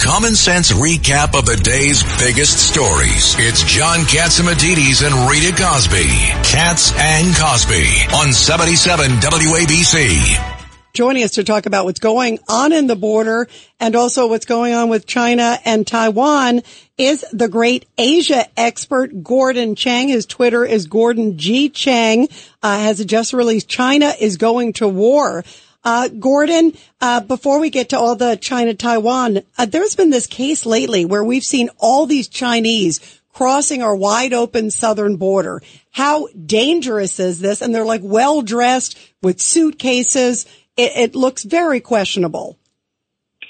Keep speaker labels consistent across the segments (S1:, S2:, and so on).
S1: common sense recap of the day's biggest stories. It's John Catsimatidis and Rita Cosby. Katz and Cosby on 77 WABC
S2: joining us to talk about what's going on in the border and also what's going on with China and Taiwan is the great Asia expert Gordon Chang. His Twitter is Gordon G Chang. Uh, has just released China is going to war. Uh, Gordon, uh, before we get to all the China Taiwan, uh, there's been this case lately where we've seen all these Chinese crossing our wide open southern border. How dangerous is this? And they're like well dressed with suitcases it, it looks very questionable.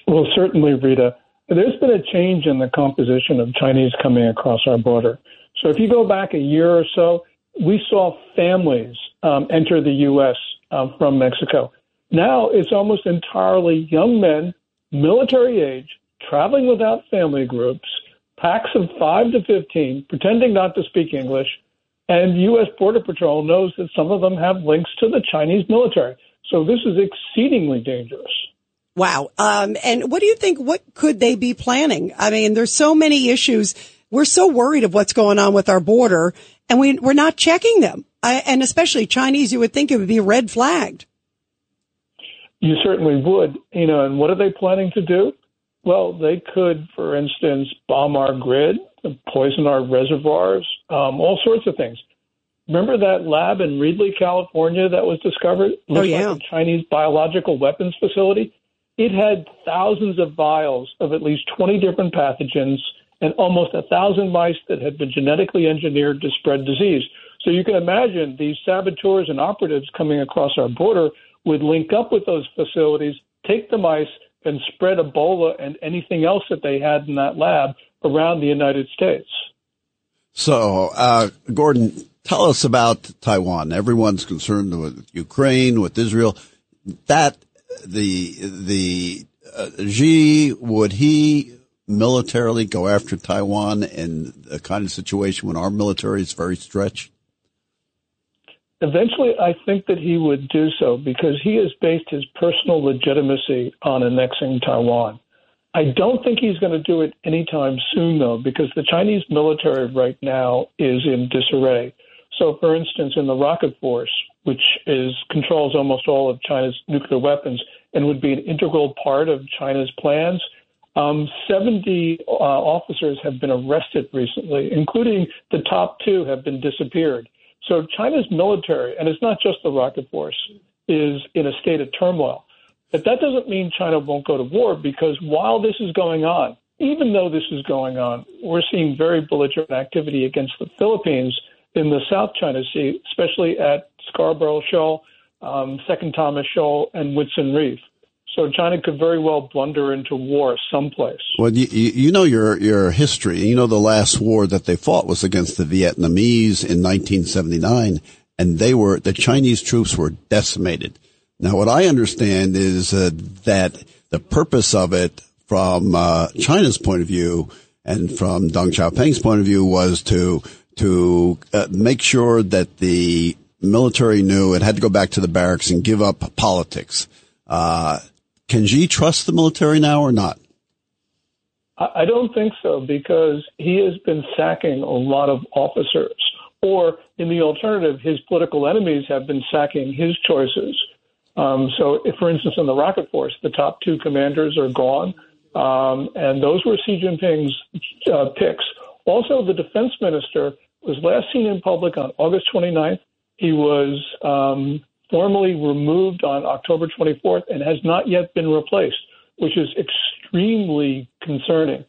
S3: Well, certainly, Rita. There's been a change in the composition of Chinese coming across our border. So if you go back a year or so, we saw families um, enter the U.S. Uh, from Mexico. Now it's almost entirely young men, military age, traveling without family groups, packs of 5 to 15, pretending not to speak English, and U.S. Border Patrol knows that some of them have links to the Chinese military. So this is exceedingly dangerous.
S2: Wow. Um, and what do you think? What could they be planning? I mean, there's so many issues. We're so worried of what's going on with our border, and we we're not checking them. I, and especially Chinese, you would think it would be red flagged.
S3: You certainly would. You know, and what are they planning to do? Well, they could, for instance, bomb our grid, poison our reservoirs, um, all sorts of things. Remember that lab in Reedley, California that was discovered?
S2: Looks oh, yeah.
S3: like a Chinese biological weapons facility. It had thousands of vials of at least 20 different pathogens and almost a thousand mice that had been genetically engineered to spread disease. So you can imagine these saboteurs and operatives coming across our border would link up with those facilities, take the mice, and spread Ebola and anything else that they had in that lab around the United States.
S4: So, uh, Gordon, tell us about Taiwan. Everyone's concerned with Ukraine, with Israel. That the the uh, Xi would he militarily go after Taiwan in a kind of situation when our military is very stretched?
S3: Eventually, I think that he would do so because he has based his personal legitimacy on annexing Taiwan. I don't think he's going to do it anytime soon, though, because the Chinese military right now is in disarray. So, for instance, in the rocket force, which is controls almost all of China's nuclear weapons and would be an integral part of China's plans, um, 70 uh, officers have been arrested recently, including the top two have been disappeared. So China's military, and it's not just the rocket force, is in a state of turmoil. But that doesn't mean China won't go to war because while this is going on, even though this is going on, we're seeing very belligerent activity against the Philippines in the South China Sea, especially at Scarborough Shoal, um, Second Thomas Shoal, and Whitsun Reef. So China could very well blunder into war someplace.
S4: Well, you, you know your your history. You know the last war that they fought was against the Vietnamese in 1979, and they were the Chinese troops were decimated. Now, what I understand is uh, that the purpose of it, from uh, China's point of view and from Deng Xiaoping's point of view, was to to uh, make sure that the military knew it had to go back to the barracks and give up politics. Uh, can Xi trust the military now or not?
S3: I don't think so because he has been sacking a lot of officers, or in the alternative, his political enemies have been sacking his choices. Um, so, if, for instance, in the rocket force, the top two commanders are gone, um, and those were Xi Jinping's uh, picks. Also, the defense minister was last seen in public on August 29th. He was um, formally removed on October 24th and has not yet been replaced, which is extremely concerning.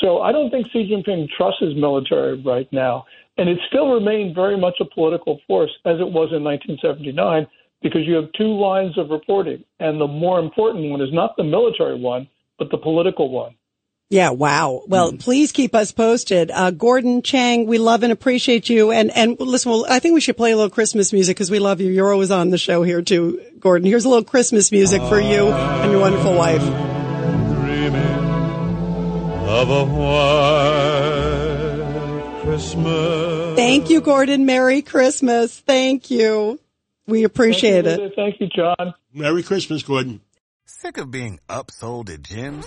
S3: So I don't think Xi Jinping trusts his military right now. And it still remained very much a political force as it was in 1979 because you have two lines of reporting. And the more important one is not the military one, but the political one.
S2: Yeah, wow. Well, mm. please keep us posted. Uh, Gordon Chang, we love and appreciate you. And, and listen, well, I think we should play a little Christmas music because we love you. You're always on the show here too, Gordon. Here's a little Christmas music for you and your wonderful wife. Of a white Christmas. Thank you, Gordon. Merry Christmas. Thank you. We appreciate
S3: Thank
S2: you,
S3: it. Thank you, John.
S5: Merry Christmas, Gordon. Sick of being upsold at gyms?